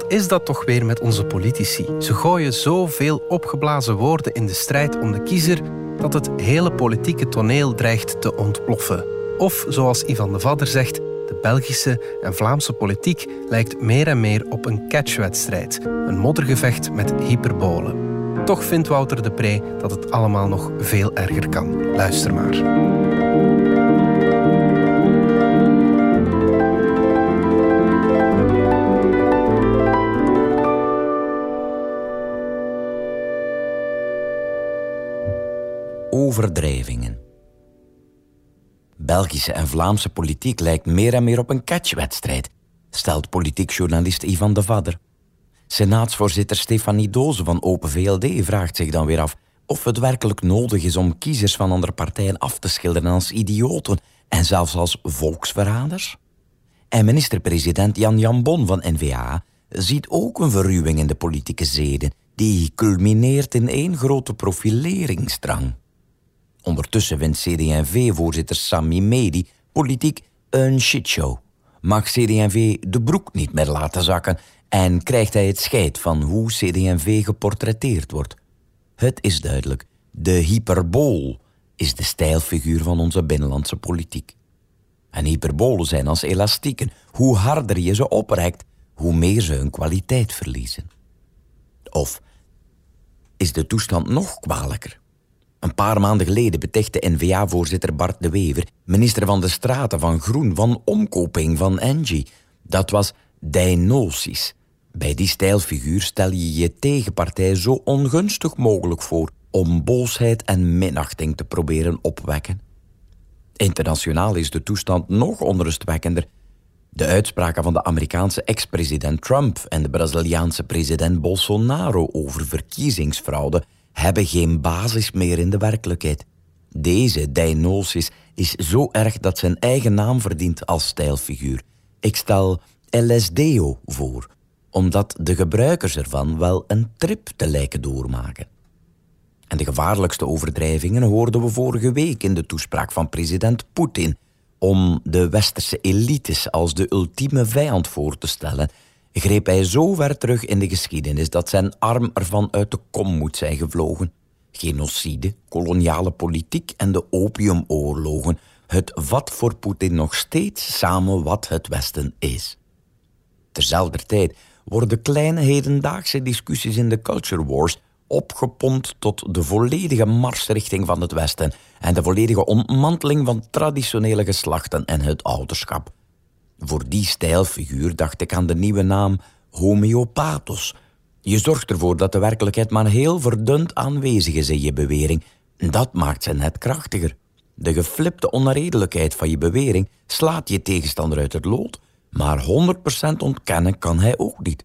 Wat is dat toch weer met onze politici? Ze gooien zoveel opgeblazen woorden in de strijd om de kiezer dat het hele politieke toneel dreigt te ontploffen. Of zoals Ivan de Vadder zegt, de Belgische en Vlaamse politiek lijkt meer en meer op een catchwedstrijd, een moddergevecht met hyperbolen. Toch vindt Wouter de Pre dat het allemaal nog veel erger kan. Luister maar. Overdrijvingen. Belgische en Vlaamse politiek lijkt meer en meer op een catchwedstrijd, stelt politiek journalist Ivan de Vadder. Senaatsvoorzitter Stefanie Doze van Open VLD vraagt zich dan weer af of het werkelijk nodig is om kiezers van andere partijen af te schilderen als idioten en zelfs als volksverraders. En minister-president Jan Jambon van N-VA ziet ook een verruwing in de politieke zeden, die culmineert in één grote profileringsdrang. Ondertussen wint CD&V-voorzitter Sami Medi politiek een shitshow. Mag CD&V de broek niet meer laten zakken en krijgt hij het scheid van hoe CD&V geportretteerd wordt. Het is duidelijk, de hyperbool is de stijlfiguur van onze binnenlandse politiek. En hyperbolen zijn als elastieken. Hoe harder je ze oprekt, hoe meer ze hun kwaliteit verliezen. Of is de toestand nog kwalijker? Een paar maanden geleden betichtte N-VA-voorzitter Bart de Wever... minister van de Straten van Groen van omkoping van Engie. Dat was diagnosis. Bij die stijlfiguur stel je je tegenpartij zo ongunstig mogelijk voor... om boosheid en minachting te proberen opwekken. Internationaal is de toestand nog onrustwekkender... De uitspraken van de Amerikaanse ex-president Trump en de Braziliaanse president Bolsonaro over verkiezingsfraude hebben geen basis meer in de werkelijkheid. Deze diagnosis is zo erg dat zijn eigen naam verdient als stijlfiguur. Ik stel LSDO voor, omdat de gebruikers ervan wel een trip te lijken doormaken. En de gevaarlijkste overdrijvingen hoorden we vorige week in de toespraak van president Poetin om de westerse elites als de ultieme vijand voor te stellen greep hij zo ver terug in de geschiedenis dat zijn arm ervan uit de kom moet zijn gevlogen. Genocide, koloniale politiek en de opiumoorlogen. Het wat voor Poetin nog steeds samen wat het Westen is. Terzelfde tijd worden kleine hedendaagse discussies in de culture wars opgepompt tot de volledige marsrichting van het Westen en de volledige ontmanteling van traditionele geslachten en het ouderschap. Voor die stijlfiguur dacht ik aan de nieuwe naam homeopathos. Je zorgt ervoor dat de werkelijkheid maar heel verdund aanwezig is in je bewering. Dat maakt ze net krachtiger. De geflipte onredelijkheid van je bewering slaat je tegenstander uit het lood, maar 100% ontkennen kan hij ook niet.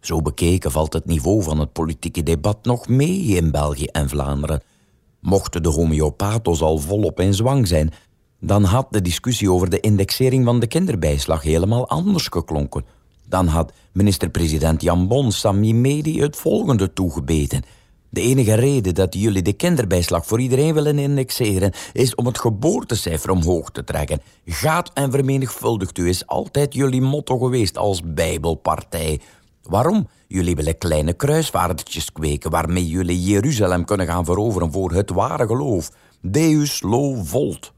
Zo bekeken valt het niveau van het politieke debat nog mee in België en Vlaanderen. Mochten de homeopathos al volop in zwang zijn, dan had de discussie over de indexering van de kinderbijslag helemaal anders geklonken. Dan had minister-president Jan Bon Sami Medi het volgende toegebeten. De enige reden dat jullie de kinderbijslag voor iedereen willen indexeren... is om het geboortecijfer omhoog te trekken. Gaat en vermenigvuldigt u is altijd jullie motto geweest als bijbelpartij. Waarom? Jullie willen kleine kruisvaardertjes kweken... waarmee jullie Jeruzalem kunnen gaan veroveren voor het ware geloof. Deus lo volt.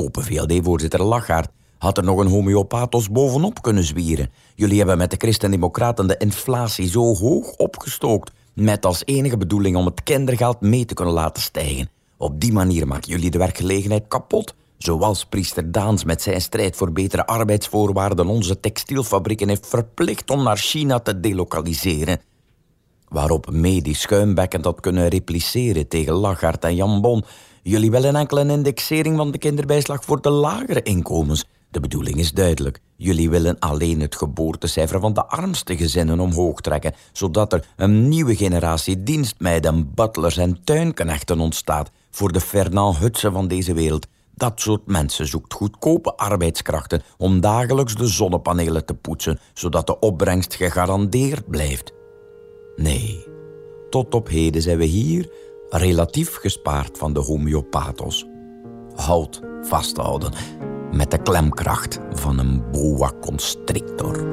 Open VLD-voorzitter Lachaert had er nog een homeopathos bovenop kunnen zwieren. Jullie hebben met de Christen-Democraten de inflatie zo hoog opgestookt... met als enige bedoeling om het kindergeld mee te kunnen laten stijgen. Op die manier maken jullie de werkgelegenheid kapot... Zoals priester Daans met zijn strijd voor betere arbeidsvoorwaarden onze textielfabrieken heeft verplicht om naar China te delokaliseren. Waarop medisch schuimbekkend had kunnen repliceren tegen Lagarde en Jan Bon Jullie willen enkel een indexering van de kinderbijslag voor de lagere inkomens. De bedoeling is duidelijk. Jullie willen alleen het geboortecijfer van de armste gezinnen omhoog trekken, zodat er een nieuwe generatie dienstmeiden, butlers en tuinknechten ontstaat voor de Fernand Hutsen van deze wereld. Dat soort mensen zoekt goedkope arbeidskrachten om dagelijks de zonnepanelen te poetsen, zodat de opbrengst gegarandeerd blijft. Nee, tot op heden zijn we hier relatief gespaard van de homeopathos. Hout vasthouden met de klemkracht van een boa constrictor.